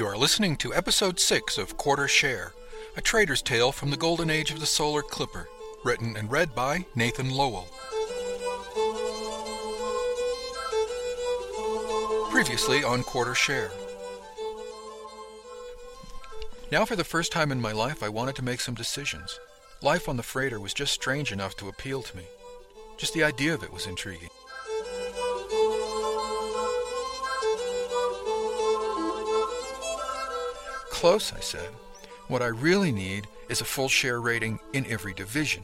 You are listening to episode 6 of Quarter Share, a trader's tale from the golden age of the solar clipper, written and read by Nathan Lowell. Previously on Quarter Share. Now, for the first time in my life, I wanted to make some decisions. Life on the freighter was just strange enough to appeal to me. Just the idea of it was intriguing. Close, I said. What I really need is a full share rating in every division.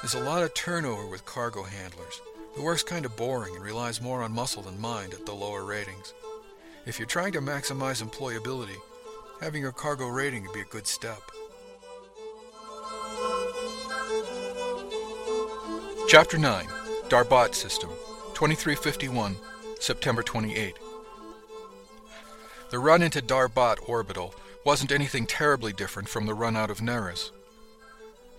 There's a lot of turnover with cargo handlers. The work's kind of boring and relies more on muscle than mind at the lower ratings. If you're trying to maximize employability, having your cargo rating would be a good step. Chapter 9 Darbat System 2351 September 28. The run into Darbat orbital wasn't anything terribly different from the run out of Neris.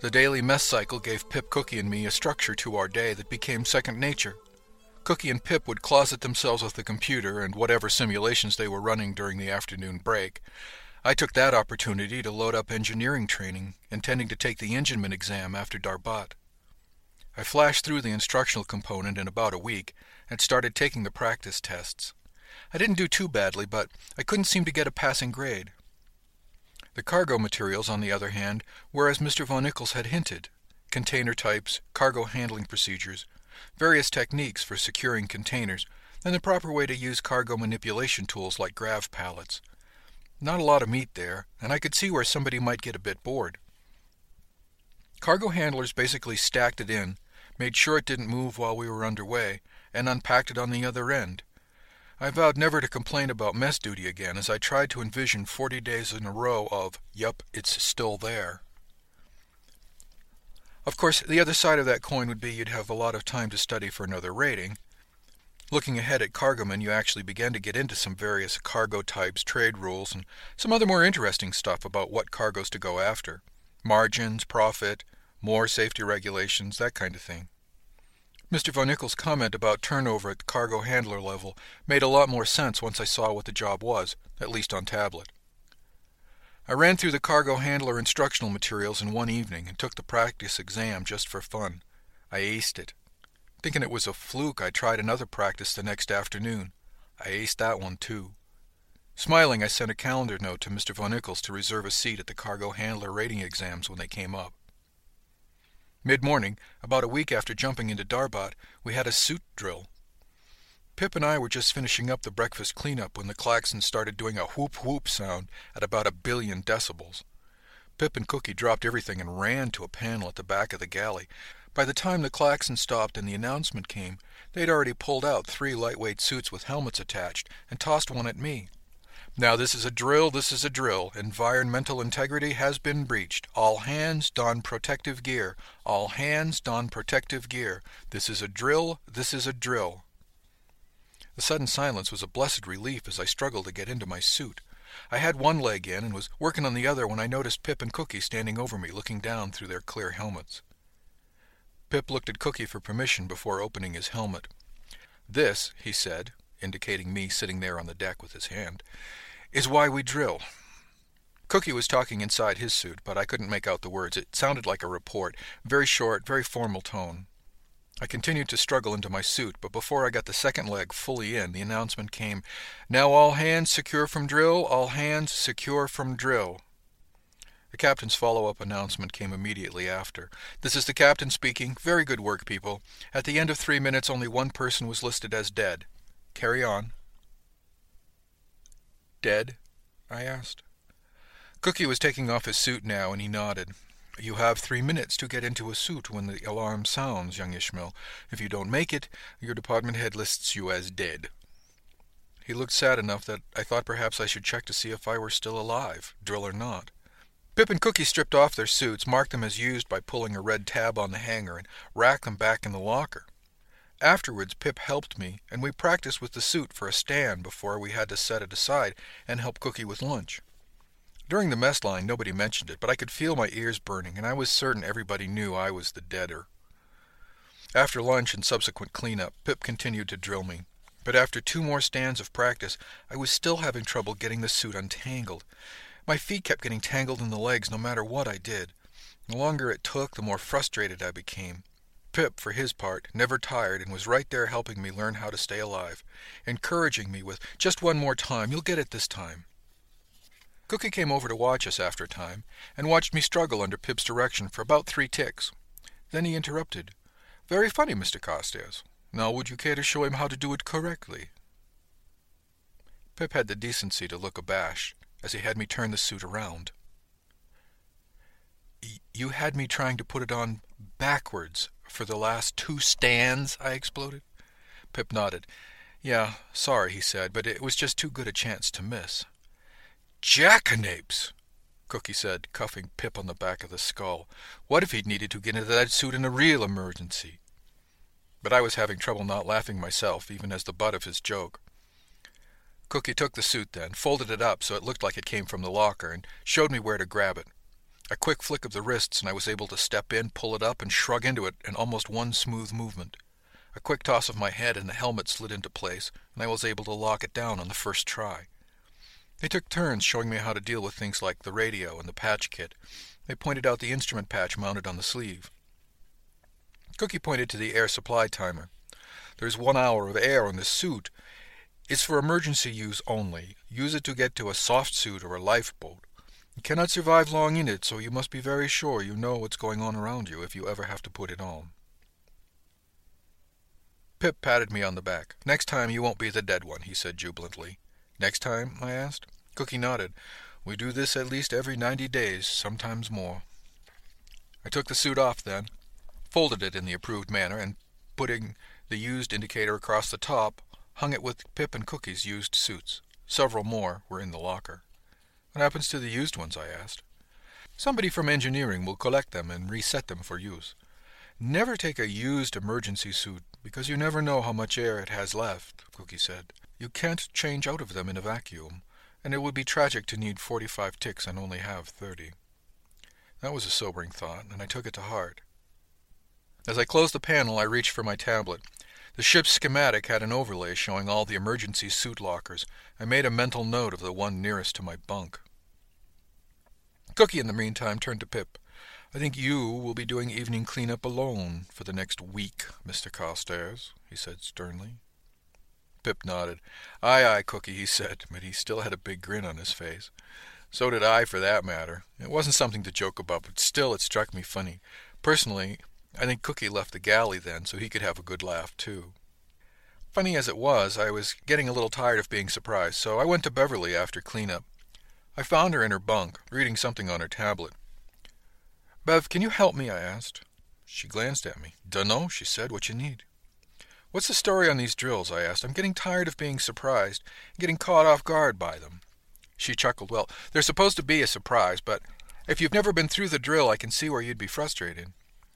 The daily mess cycle gave Pip, Cookie, and me a structure to our day that became second nature. Cookie and Pip would closet themselves with the computer and whatever simulations they were running during the afternoon break. I took that opportunity to load up engineering training, intending to take the engineman exam after Darbat. I flashed through the instructional component in about a week and started taking the practice tests. I didn't do too badly, but I couldn't seem to get a passing grade. The cargo materials, on the other hand, were as Mr. von Ickes had hinted container types, cargo handling procedures, various techniques for securing containers, and the proper way to use cargo manipulation tools like grav pallets. Not a lot of meat there, and I could see where somebody might get a bit bored. Cargo handlers basically stacked it in, made sure it didn't move while we were underway, and unpacked it on the other end. I vowed never to complain about mess duty again as I tried to envision 40 days in a row of, yup, it's still there. Of course, the other side of that coin would be you'd have a lot of time to study for another rating. Looking ahead at Cargoman, you actually began to get into some various cargo types, trade rules, and some other more interesting stuff about what cargoes to go after margins, profit, more safety regulations, that kind of thing. Mr. Von Ickes' comment about turnover at the cargo handler level made a lot more sense once I saw what the job was, at least on tablet. I ran through the cargo handler instructional materials in one evening and took the practice exam just for fun. I aced it. Thinking it was a fluke, I tried another practice the next afternoon. I aced that one too. Smiling, I sent a calendar note to Mr. Von Ickes to reserve a seat at the cargo handler rating exams when they came up. Mid morning, about a week after jumping into Darbat, we had a suit drill. Pip and I were just finishing up the breakfast cleanup when the klaxon started doing a whoop whoop sound at about a billion decibels. Pip and Cookie dropped everything and ran to a panel at the back of the galley. By the time the klaxon stopped and the announcement came, they'd already pulled out three lightweight suits with helmets attached and tossed one at me. Now this is a drill, this is a drill. Environmental integrity has been breached. All hands don protective gear. All hands don protective gear. This is a drill, this is a drill. The sudden silence was a blessed relief as I struggled to get into my suit. I had one leg in and was working on the other when I noticed Pip and Cookie standing over me, looking down through their clear helmets. Pip looked at Cookie for permission before opening his helmet. This, he said, indicating me sitting there on the deck with his hand, is why we drill. Cookie was talking inside his suit, but I couldn't make out the words. It sounded like a report, very short, very formal tone. I continued to struggle into my suit, but before I got the second leg fully in, the announcement came, Now all hands secure from drill, all hands secure from drill. The captain's follow-up announcement came immediately after. This is the captain speaking. Very good work, people. At the end of three minutes, only one person was listed as dead. Carry on. Dead? I asked. Cookie was taking off his suit now, and he nodded. You have three minutes to get into a suit when the alarm sounds, young Ishmael. If you don't make it, your department head lists you as dead. He looked sad enough that I thought perhaps I should check to see if I were still alive, drill or not. Pip and Cookie stripped off their suits, marked them as used by pulling a red tab on the hanger, and racked them back in the locker. Afterwards, Pip helped me, and we practiced with the suit for a stand before we had to set it aside and help Cookie with lunch. During the mess line, nobody mentioned it, but I could feel my ears burning, and I was certain everybody knew I was the deader. After lunch and subsequent cleanup, Pip continued to drill me. But after two more stands of practice, I was still having trouble getting the suit untangled. My feet kept getting tangled in the legs no matter what I did. The longer it took, the more frustrated I became. Pip, for his part, never tired and was right there helping me learn how to stay alive, encouraging me with, just one more time, you'll get it this time. Cookie came over to watch us after a time, and watched me struggle under Pip's direction for about three ticks. Then he interrupted. Very funny, Mr. Carstairs. Now would you care to show him how to do it correctly? Pip had the decency to look abashed, as he had me turn the suit around. You had me trying to put it on backwards for the last two stands, I exploded. Pip nodded. Yeah, sorry, he said, but it was just too good a chance to miss. Jackanapes! Cookie said, cuffing Pip on the back of the skull. What if he'd needed to get into that suit in a real emergency? But I was having trouble not laughing myself, even as the butt of his joke. Cookie took the suit then, folded it up so it looked like it came from the locker, and showed me where to grab it. A quick flick of the wrists, and I was able to step in, pull it up, and shrug into it in almost one smooth movement. A quick toss of my head, and the helmet slid into place, and I was able to lock it down on the first try. They took turns showing me how to deal with things like the radio and the patch kit. They pointed out the instrument patch mounted on the sleeve. Cookie pointed to the air supply timer. There's one hour of air on this suit. It's for emergency use only. Use it to get to a soft suit or a lifeboat. You cannot survive long in it, so you must be very sure you know what's going on around you if you ever have to put it on. Pip patted me on the back. Next time you won't be the dead one, he said jubilantly. Next time? I asked. Cookie nodded. We do this at least every ninety days, sometimes more. I took the suit off then, folded it in the approved manner, and putting the used indicator across the top, hung it with Pip and Cookie's used suits. Several more were in the locker. What happens to the used ones? I asked. Somebody from engineering will collect them and reset them for use. Never take a used emergency suit, because you never know how much air it has left, Cookie said. You can't change out of them in a vacuum, and it would be tragic to need forty-five ticks and only have thirty. That was a sobering thought, and I took it to heart. As I closed the panel, I reached for my tablet. The ship's schematic had an overlay showing all the emergency suit lockers. I made a mental note of the one nearest to my bunk. Cookie, in the meantime, turned to Pip. I think you will be doing evening cleanup alone for the next week, Mr. Carstairs, he said sternly. Pip nodded. Aye, aye, Cookie, he said, but he still had a big grin on his face. So did I, for that matter. It wasn't something to joke about, but still it struck me funny. Personally, I think Cookie left the galley then, so he could have a good laugh, too. Funny as it was, I was getting a little tired of being surprised, so I went to Beverly after cleanup. I found her in her bunk, reading something on her tablet. Bev, can you help me? I asked. She glanced at me. Dunno, she said. What you need? What's the story on these drills? I asked. I'm getting tired of being surprised, getting caught off guard by them. She chuckled. Well, they're supposed to be a surprise, but if you've never been through the drill, I can see where you'd be frustrated.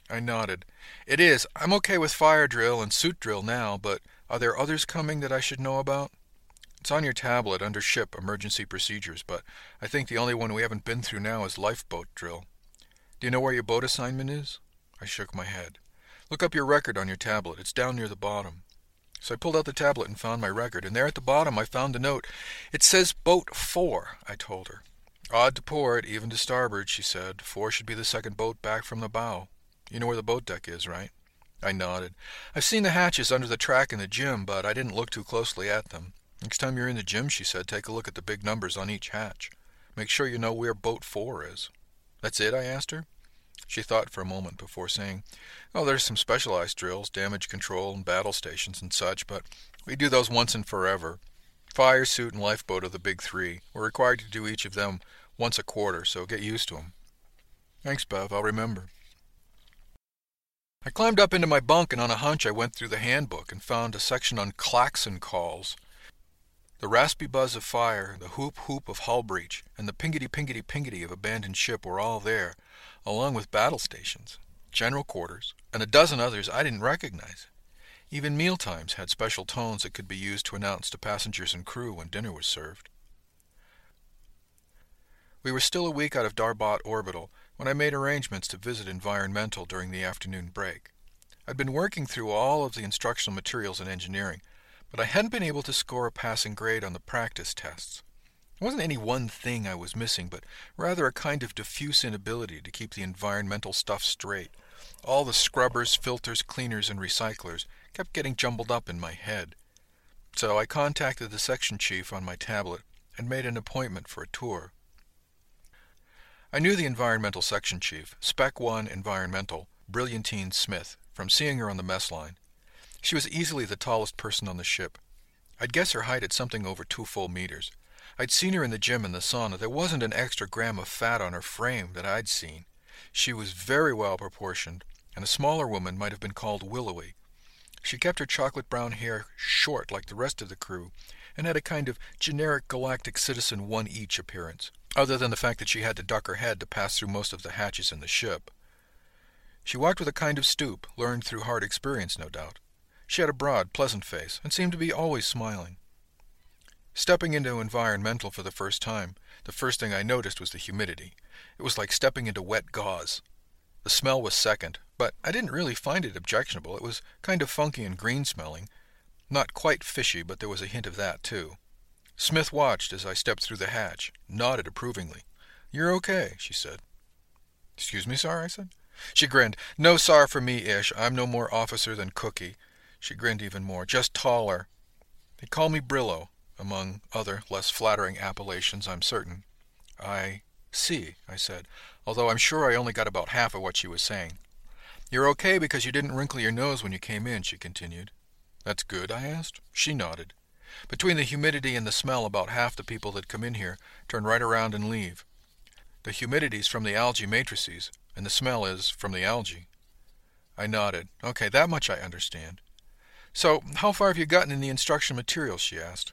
I nodded. It is. I'm okay with fire drill and suit drill now, but Are there others coming that I should know about? It's on your tablet under ship emergency procedures, but I think the only one we haven't been through now is lifeboat drill. Do you know where your boat assignment is? I shook my head. Look up your record on your tablet. It's down near the bottom. So I pulled out the tablet and found my record, and there at the bottom I found a note. It says Boat 4, I told her. Odd to port, even to starboard, she said. Four should be the second boat back from the bow. You know where the boat deck is, right? I nodded. I've seen the hatches under the track in the gym, but I didn't look too closely at them. Next time you're in the gym, she said, take a look at the big numbers on each hatch. Make sure you know where boat four is. That's it? I asked her. She thought for a moment before saying, Oh, there's some specialized drills, damage control and battle stations and such, but we do those once and forever. Fire suit and lifeboat are the big three. We're required to do each of them once a quarter, so get used to to 'em. Thanks, Bev. I'll remember. I climbed up into my bunk, and on a hunch I went through the handbook and found a section on klaxon calls. The raspy buzz of fire, the whoop whoop of hull breach, and the pingity pingity pingity of abandoned ship were all there, along with battle stations, general quarters, and a dozen others I didn't recognize. Even meal times had special tones that could be used to announce to passengers and crew when dinner was served. We were still a week out of Darbat Orbital when I made arrangements to visit Environmental during the afternoon break. I'd been working through all of the instructional materials in engineering, but I hadn't been able to score a passing grade on the practice tests. It wasn't any one thing I was missing, but rather a kind of diffuse inability to keep the environmental stuff straight. All the scrubbers, filters, cleaners, and recyclers kept getting jumbled up in my head. So I contacted the section chief on my tablet and made an appointment for a tour. I knew the environmental section chief, Spec 1 Environmental, Brilliantine Smith, from seeing her on the mess line. She was easily the tallest person on the ship. I'd guess her height at something over two full meters. I'd seen her in the gym and the sauna. There wasn't an extra gram of fat on her frame that I'd seen. She was very well proportioned, and a smaller woman might have been called willowy. She kept her chocolate brown hair short like the rest of the crew, and had a kind of generic galactic citizen one each appearance, other than the fact that she had to duck her head to pass through most of the hatches in the ship. She walked with a kind of stoop, learned through hard experience, no doubt. She had a broad, pleasant face, and seemed to be always smiling. Stepping into environmental for the first time, the first thing I noticed was the humidity. It was like stepping into wet gauze. The smell was second, but I didn't really find it objectionable. It was kind of funky and green smelling. Not quite fishy, but there was a hint of that, too. Smith watched as I stepped through the hatch, nodded approvingly. You're okay, she said. Excuse me, sir, I said. She grinned. No sar for me, Ish. I'm no more officer than Cookie. She grinned even more. Just taller. They call me Brillo, among other less flattering appellations, I'm certain. I see, I said, although I'm sure I only got about half of what she was saying. You're okay because you didn't wrinkle your nose when you came in, she continued. That's good, I asked. She nodded. Between the humidity and the smell, about half the people that come in here turn right around and leave. The humidity's from the algae matrices, and the smell is from the algae. I nodded. Okay, that much I understand. So, how far have you gotten in the instruction materials? she asked.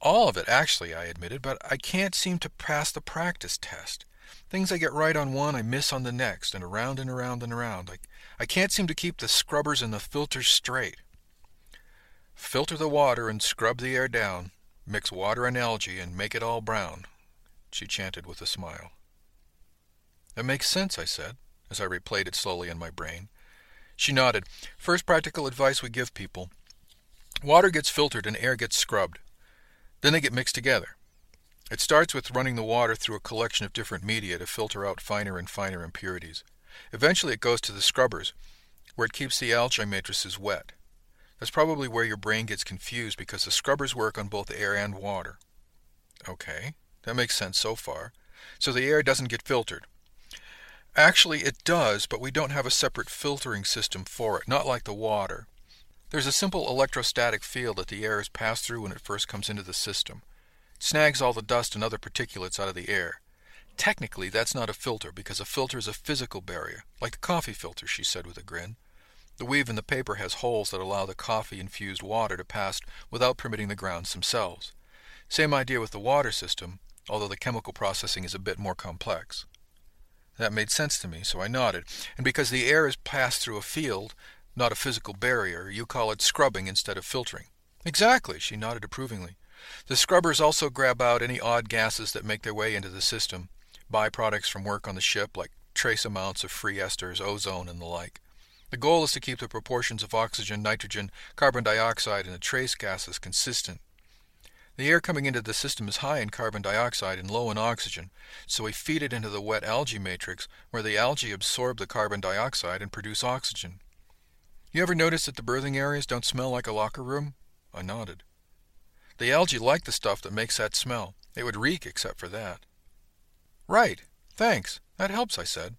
All of it, actually, I admitted, but I can't seem to pass the practice test. Things I get right on one, I miss on the next, and around and around and around. I, I can't seem to keep the scrubbers and the filters straight. Filter the water and scrub the air down. Mix water and algae and make it all brown, she chanted with a smile. That makes sense, I said, as I replayed it slowly in my brain. She nodded. First practical advice we give people. Water gets filtered and air gets scrubbed. Then they get mixed together. It starts with running the water through a collection of different media to filter out finer and finer impurities. Eventually it goes to the scrubbers, where it keeps the algae matrices wet. That's probably where your brain gets confused because the scrubbers work on both air and water. Okay, that makes sense so far. So the air doesn't get filtered. Actually, it does, but we don't have a separate filtering system for it, not like the water. There's a simple electrostatic field that the air is passed through when it first comes into the system. It snags all the dust and other particulates out of the air. Technically, that's not a filter because a filter is a physical barrier, like the coffee filter, she said with a grin. The weave in the paper has holes that allow the coffee infused water to pass without permitting the grounds themselves. Same idea with the water system, although the chemical processing is a bit more complex. That made sense to me, so I nodded. And because the air is passed through a field, not a physical barrier. You call it scrubbing instead of filtering. Exactly, she nodded approvingly. The scrubbers also grab out any odd gases that make their way into the system, byproducts from work on the ship like trace amounts of free esters, ozone, and the like. The goal is to keep the proportions of oxygen, nitrogen, carbon dioxide, and the trace gases consistent. The air coming into the system is high in carbon dioxide and low in oxygen, so we feed it into the wet algae matrix where the algae absorb the carbon dioxide and produce oxygen. You ever notice that the berthing areas don't smell like a locker room? I nodded. The algae like the stuff that makes that smell. It would reek except for that. Right. Thanks. That helps, I said.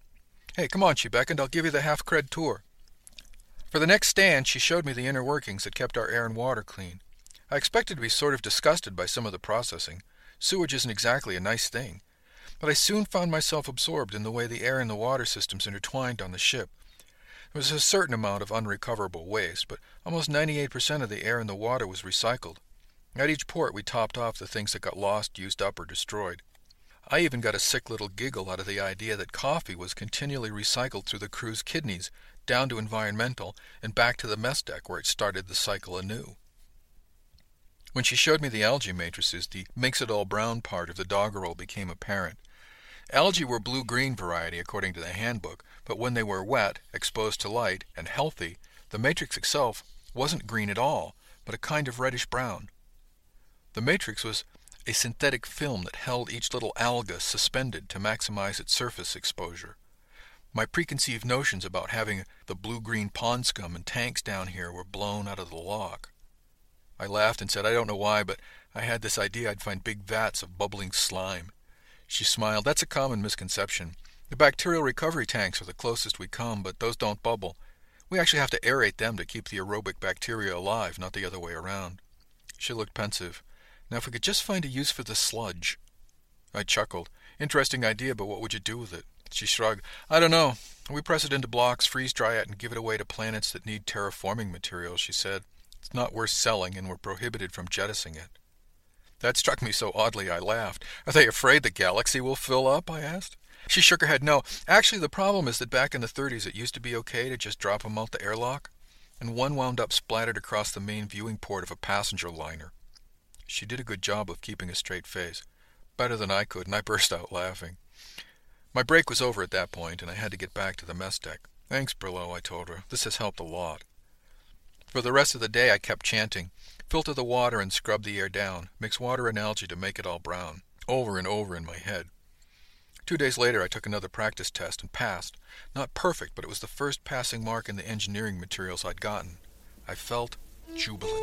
Hey, come on, she beckoned. I'll give you the half cred tour. For the next stand, she showed me the inner workings that kept our air and water clean. I expected to be sort of disgusted by some of the processing. Sewage isn't exactly a nice thing. But I soon found myself absorbed in the way the air and the water systems intertwined on the ship. There was a certain amount of unrecoverable waste, but almost 98% of the air and the water was recycled. At each port, we topped off the things that got lost, used up, or destroyed. I even got a sick little giggle out of the idea that coffee was continually recycled through the crew's kidneys, down to environmental, and back to the mess deck where it started the cycle anew. When she showed me the algae matrices, the makes-it-all brown part of the doggerel became apparent. Algae were blue-green variety according to the handbook, but when they were wet, exposed to light, and healthy, the matrix itself wasn't green at all, but a kind of reddish-brown. The matrix was a synthetic film that held each little alga suspended to maximize its surface exposure. My preconceived notions about having the blue-green pond scum and tanks down here were blown out of the log. I laughed and said, I don't know why, but I had this idea I'd find big vats of bubbling slime. She smiled. That's a common misconception. The bacterial recovery tanks are the closest we come, but those don't bubble. We actually have to aerate them to keep the aerobic bacteria alive, not the other way around. She looked pensive. Now, if we could just find a use for the sludge. I chuckled. Interesting idea, but what would you do with it? She shrugged. I don't know. We press it into blocks, freeze dry it, and give it away to planets that need terraforming materials, she said. It's not worth selling, and we're prohibited from jettisoning it. That struck me so oddly I laughed. Are they afraid the galaxy will fill up? I asked. She shook her head. No, actually, the problem is that back in the 30s it used to be okay to just drop them out the airlock, and one wound up splattered across the main viewing port of a passenger liner. She did a good job of keeping a straight face. Better than I could, and I burst out laughing. My break was over at that point, and I had to get back to the mess deck. Thanks, Brillo, I told her. This has helped a lot. For the rest of the day I kept chanting, filter the water and scrub the air down, mix water and algae to make it all brown, over and over in my head. Two days later I took another practice test and passed. Not perfect, but it was the first passing mark in the engineering materials I'd gotten. I felt jubilant.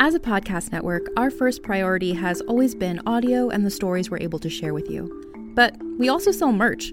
As a podcast network, our first priority has always been audio and the stories we're able to share with you. But we also sell merch.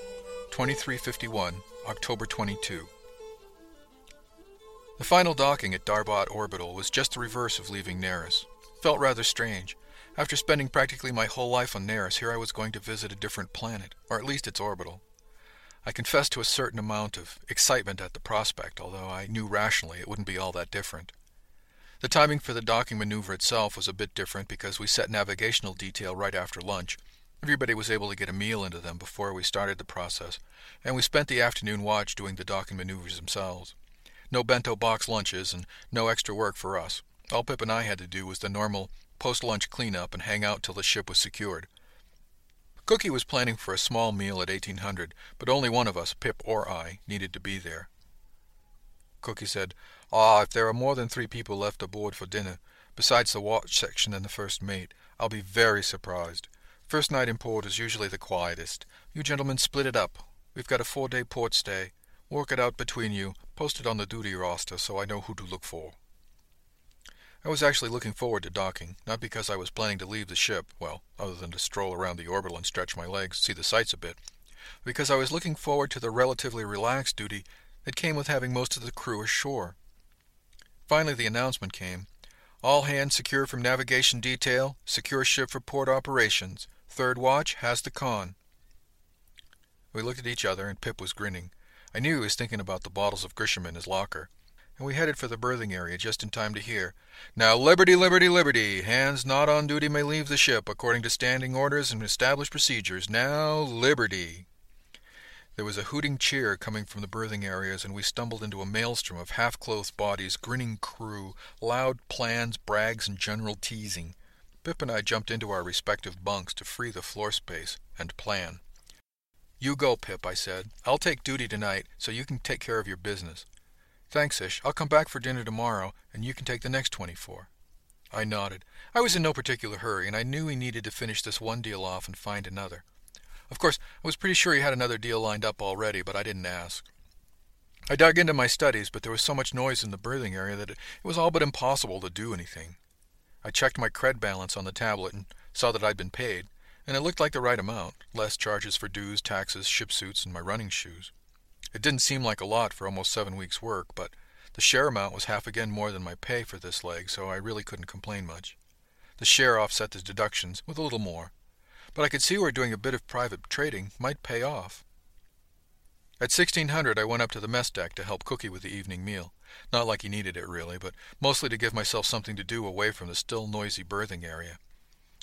2351 october 22 The final docking at Darbat Orbital was just the reverse of leaving Neris. Felt rather strange. After spending practically my whole life on Neris, here I was going to visit a different planet, or at least its orbital. I confessed to a certain amount of excitement at the prospect, although I knew rationally it wouldn't be all that different. The timing for the docking maneuver itself was a bit different because we set navigational detail right after lunch. Everybody was able to get a meal into them before we started the process, and we spent the afternoon watch doing the docking maneuvers themselves. No bento box lunches and no extra work for us. All Pip and I had to do was the normal post-lunch cleanup and hang out till the ship was secured. Cookie was planning for a small meal at 1800, but only one of us, Pip or I, needed to be there. Cookie said, Ah, if there are more than three people left aboard for dinner, besides the watch section and the first mate, I'll be very surprised. First night in port is usually the quietest. You gentlemen split it up. We've got a four-day port stay. Work it out between you. Post it on the duty roster so I know who to look for. I was actually looking forward to docking, not because I was planning to leave the ship, well, other than to stroll around the orbital and stretch my legs, see the sights a bit, because I was looking forward to the relatively relaxed duty that came with having most of the crew ashore. Finally, the announcement came. All hands secure from navigation detail, secure ship for port operations. Third watch has the con. We looked at each other, and Pip was grinning. I knew he was thinking about the bottles of Grisham in his locker. And we headed for the berthing area just in time to hear, Now liberty, liberty, liberty! Hands not on duty may leave the ship according to standing orders and established procedures. Now liberty! There was a hooting cheer coming from the berthing areas, and we stumbled into a maelstrom of half-clothed bodies, grinning crew, loud plans, brags, and general teasing. Pip and I jumped into our respective bunks to free the floor space and plan. You go, Pip, I said. I'll take duty tonight, so you can take care of your business. Thanks, Ish. I'll come back for dinner tomorrow, and you can take the next 24. I nodded. I was in no particular hurry, and I knew he needed to finish this one deal off and find another. Of course, I was pretty sure he had another deal lined up already, but I didn't ask. I dug into my studies, but there was so much noise in the berthing area that it was all but impossible to do anything. I checked my cred balance on the tablet and saw that I'd been paid, and it looked like the right amount, less charges for dues, taxes, ship suits, and my running shoes. It didn't seem like a lot for almost seven weeks' work, but the share amount was half again more than my pay for this leg, so I really couldn't complain much. The share offset the deductions with a little more, but I could see where doing a bit of private trading might pay off. At 1600 I went up to the mess deck to help Cookie with the evening meal. Not like he needed it really, but mostly to give myself something to do away from the still noisy berthing area.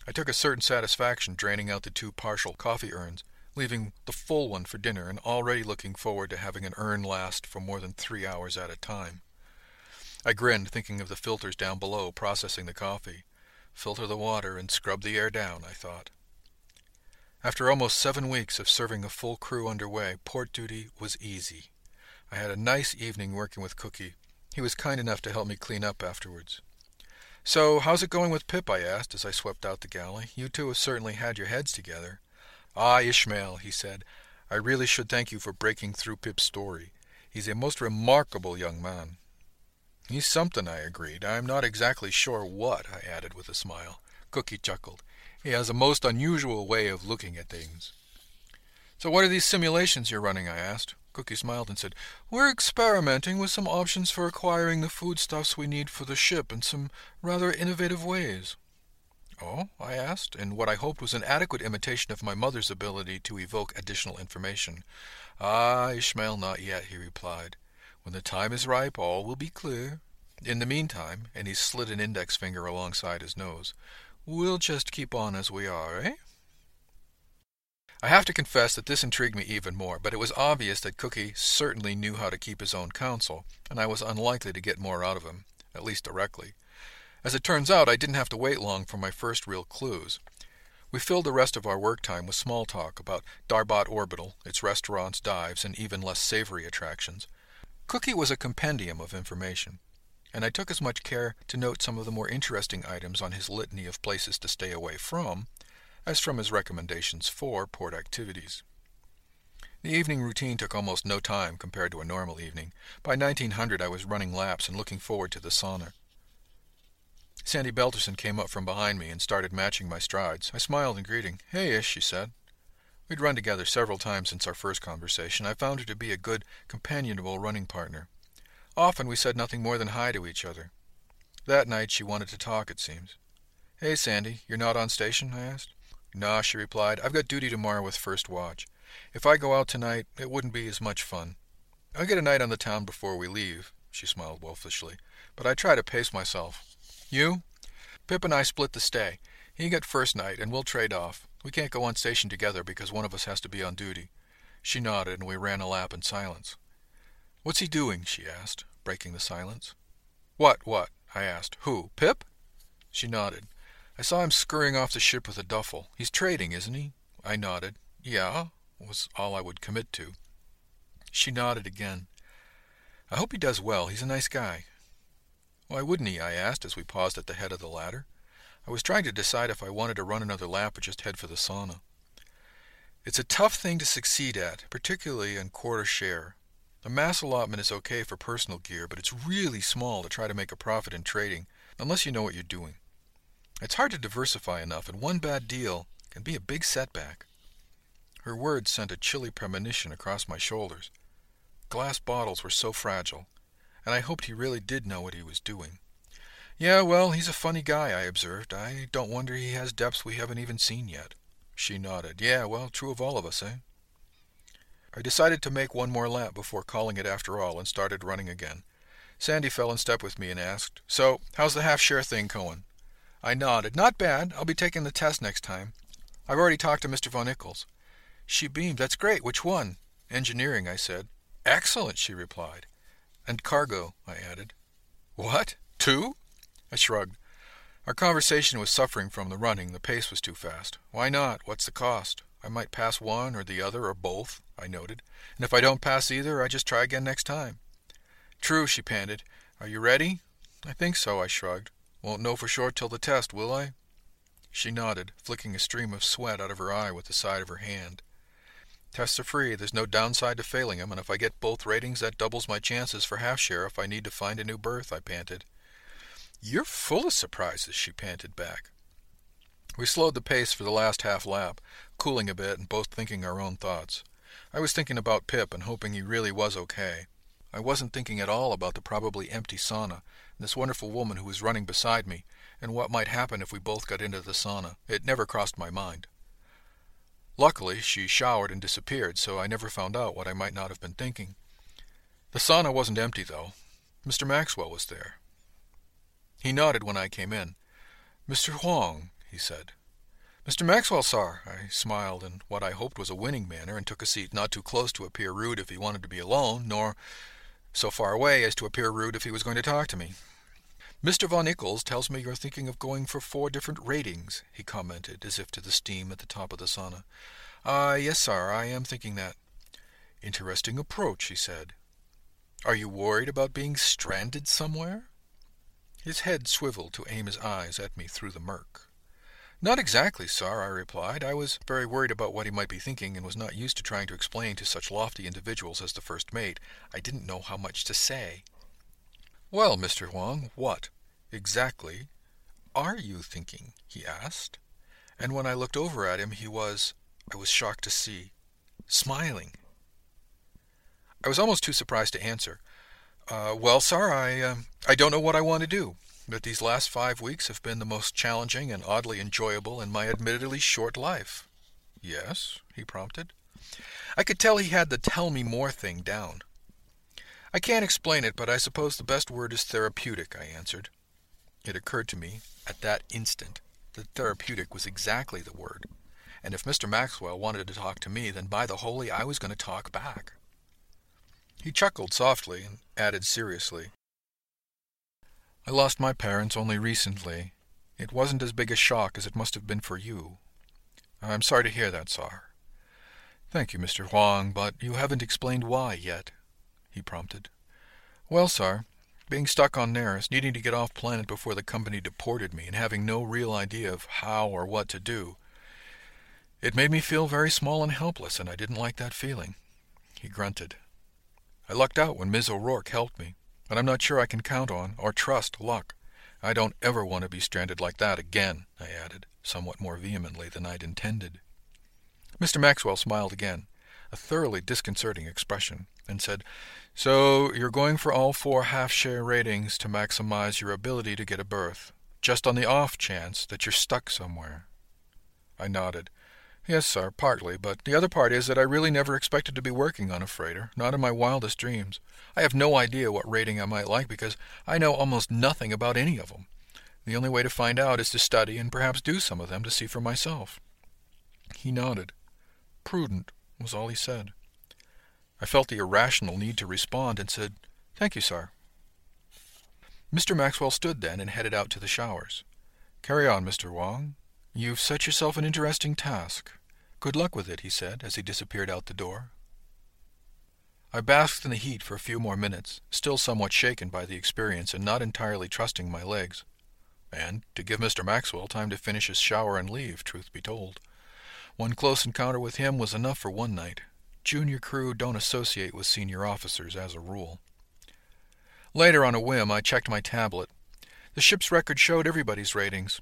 I took a certain satisfaction draining out the two partial coffee urns, leaving the full one for dinner and already looking forward to having an urn last for more than three hours at a time. I grinned, thinking of the filters down below processing the coffee. Filter the water and scrub the air down, I thought. After almost seven weeks of serving a full crew underway, port duty was easy. I had a nice evening working with Cookie. He was kind enough to help me clean up afterwards. So, how's it going with Pip? I asked as I swept out the galley. You two have certainly had your heads together. Ah, Ishmael, he said, I really should thank you for breaking through Pip's story. He's a most remarkable young man. He's something, I agreed. I'm not exactly sure what, I added with a smile. Cookie chuckled. He has a most unusual way of looking at things. So what are these simulations you're running? I asked. Cookie smiled and said, We're experimenting with some options for acquiring the foodstuffs we need for the ship in some rather innovative ways. Oh? I asked, in what I hoped was an adequate imitation of my mother's ability to evoke additional information. Ah, Ishmael, not yet, he replied. When the time is ripe, all will be clear. In the meantime, and he slid an index finger alongside his nose, we'll just keep on as we are, eh? I have to confess that this intrigued me even more, but it was obvious that Cookie certainly knew how to keep his own counsel, and I was unlikely to get more out of him, at least directly. As it turns out, I didn't have to wait long for my first real clues. We filled the rest of our work time with small talk about Darbat Orbital, its restaurants, dives, and even less savory attractions. Cookie was a compendium of information, and I took as much care to note some of the more interesting items on his litany of places to stay away from as from his recommendations for port activities. The evening routine took almost no time compared to a normal evening. By 1900 I was running laps and looking forward to the sauna. Sandy Belterson came up from behind me and started matching my strides. I smiled in greeting. Hey, Ish, she said. We'd run together several times since our first conversation. I found her to be a good, companionable running partner. Often we said nothing more than hi to each other. That night she wanted to talk, it seems. Hey, Sandy, you're not on station? I asked. Nah, she replied. I've got duty tomorrow with first watch. If I go out tonight, it wouldn't be as much fun. I'll get a night on the town before we leave, she smiled wolfishly, but I try to pace myself. You? Pip and I split the stay. He got first night, and we'll trade off. We can't go on station together because one of us has to be on duty. She nodded, and we ran a lap in silence. What's he doing? she asked, breaking the silence. What, what? I asked. Who, Pip? She nodded. I saw him scurrying off the ship with a duffel. He's trading, isn't he? I nodded. Yeah, was all I would commit to. She nodded again. I hope he does well. He's a nice guy. Why wouldn't he? I asked as we paused at the head of the ladder. I was trying to decide if I wanted to run another lap or just head for the sauna. It's a tough thing to succeed at, particularly in quarter share. A mass allotment is okay for personal gear, but it's really small to try to make a profit in trading, unless you know what you're doing. It's hard to diversify enough, and one bad deal can be a big setback. Her words sent a chilly premonition across my shoulders. Glass bottles were so fragile, and I hoped he really did know what he was doing. Yeah, well, he's a funny guy, I observed. I don't wonder he has depths we haven't even seen yet. She nodded. Yeah, well, true of all of us, eh? I decided to make one more lap before calling it after all and started running again. Sandy fell in step with me and asked, So, how's the half-share thing Cohen? I nodded. Not bad. I'll be taking the test next time. I've already talked to Mr. Von Ickes. She beamed. That's great. Which one? Engineering, I said. Excellent, she replied. And cargo, I added. What? Two? I shrugged. Our conversation was suffering from the running. The pace was too fast. Why not? What's the cost? I might pass one or the other or both, I noted. And if I don't pass either, I just try again next time. True, she panted. Are you ready? I think so, I shrugged. Won't know for sure till the test, will I? She nodded, flicking a stream of sweat out of her eye with the side of her hand. Tests are free. There's no downside to failing 'em, and if I get both ratings, that doubles my chances for half share if I need to find a new berth, I panted. You're full of surprises, she panted back. We slowed the pace for the last half lap, cooling a bit and both thinking our own thoughts. I was thinking about Pip and hoping he really was okay. I wasn't thinking at all about the probably empty sauna and this wonderful woman who was running beside me and what might happen if we both got into the sauna. It never crossed my mind. Luckily, she showered and disappeared, so I never found out what I might not have been thinking. The sauna wasn't empty, though. Mr. Maxwell was there. He nodded when I came in. Mr. Wang, he said. Mr. Maxwell, sir. I smiled in what I hoped was a winning manner and took a seat not too close to appear rude if he wanted to be alone, nor so far away as to appear rude if he was going to talk to me. Mr. Von Ickes tells me you're thinking of going for four different ratings, he commented, as if to the steam at the top of the sauna. Ah, uh, yes, sir, I am thinking that. Interesting approach, he said. Are you worried about being stranded somewhere? His head swiveled to aim his eyes at me through the murk. Not exactly, sir, I replied. I was very worried about what he might be thinking and was not used to trying to explain to such lofty individuals as the first mate. I didn't know how much to say. Well, Mr. Wang, what, exactly, are you thinking? he asked. And when I looked over at him, he was, I was shocked to see, smiling. I was almost too surprised to answer. Uh, well, sir, I, uh, I don't know what I want to do, but these last five weeks have been the most challenging and oddly enjoyable in my admittedly short life. Yes, he prompted. I could tell he had the tell me more thing down. I can't explain it, but I suppose the best word is therapeutic, I answered. It occurred to me, at that instant, that therapeutic was exactly the word. And if Mr. Maxwell wanted to talk to me, then by the holy, I was going to talk back. He chuckled softly and added seriously, I lost my parents only recently. It wasn't as big a shock as it must have been for you. I'm sorry to hear that, sir. Thank you, Mr. Wang, but you haven't explained why yet he prompted. Well, sir, being stuck on Neris, needing to get off planet before the company deported me, and having no real idea of how or what to do, it made me feel very small and helpless, and I didn't like that feeling. He grunted. I lucked out when Ms. O'Rourke helped me, but I'm not sure I can count on or trust luck. I don't ever want to be stranded like that again, I added, somewhat more vehemently than I'd intended. Mr. Maxwell smiled again. a thoroughly disconcerting expression, and said, So you're going for all four half-share ratings to maximize your ability to get a berth, just on the off chance that you're stuck somewhere. I nodded. Yes, sir, partly, but the other part is that I really never expected to be working on a freighter, not in my wildest dreams. I have no idea what rating I might like because I know almost nothing about any of them. The only way to find out is to study and perhaps do some of them to see for myself. He nodded. Prudent was all he said. I felt the irrational need to respond and said, Thank you, sir. Mr. Maxwell stood then and headed out to the showers. Carry on, Mr. Wang. You've set yourself an interesting task. Good luck with it, he said as he disappeared out the door. I basked in the heat for a few more minutes, still somewhat shaken by the experience and not entirely trusting my legs. And to give Mr. Maxwell time to finish his shower and leave, truth be told. One close encounter with him was enough for one night. Junior crew don't associate with senior officers as a rule. Later, on a whim, I checked my tablet. The ship's record showed everybody's ratings.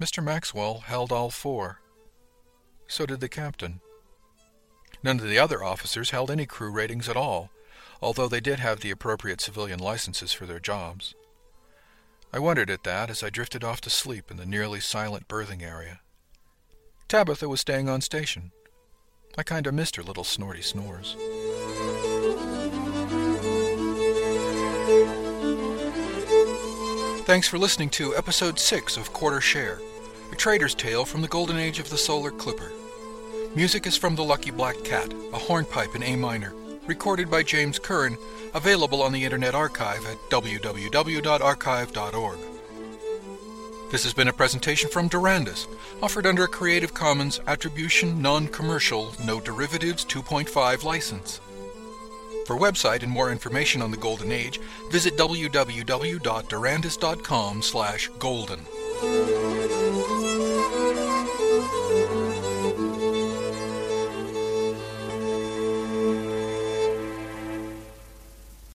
Mr. Maxwell held all four. So did the captain. None of the other officers held any crew ratings at all, although they did have the appropriate civilian licenses for their jobs. I wondered at that as I drifted off to sleep in the nearly silent berthing area. Tabitha was staying on station. I kinda missed her little snorty snores. Thanks for listening to episode 6 of Quarter Share, a trader's tale from the golden age of the solar clipper. Music is from The Lucky Black Cat, a hornpipe in A minor, recorded by James Curran, available on the Internet Archive at www.archive.org. This has been a presentation from Durandus, offered under a Creative Commons Attribution Non-Commercial No Derivatives 2.5 license. For website and more information on the Golden Age, visit www.durandus.com slash golden.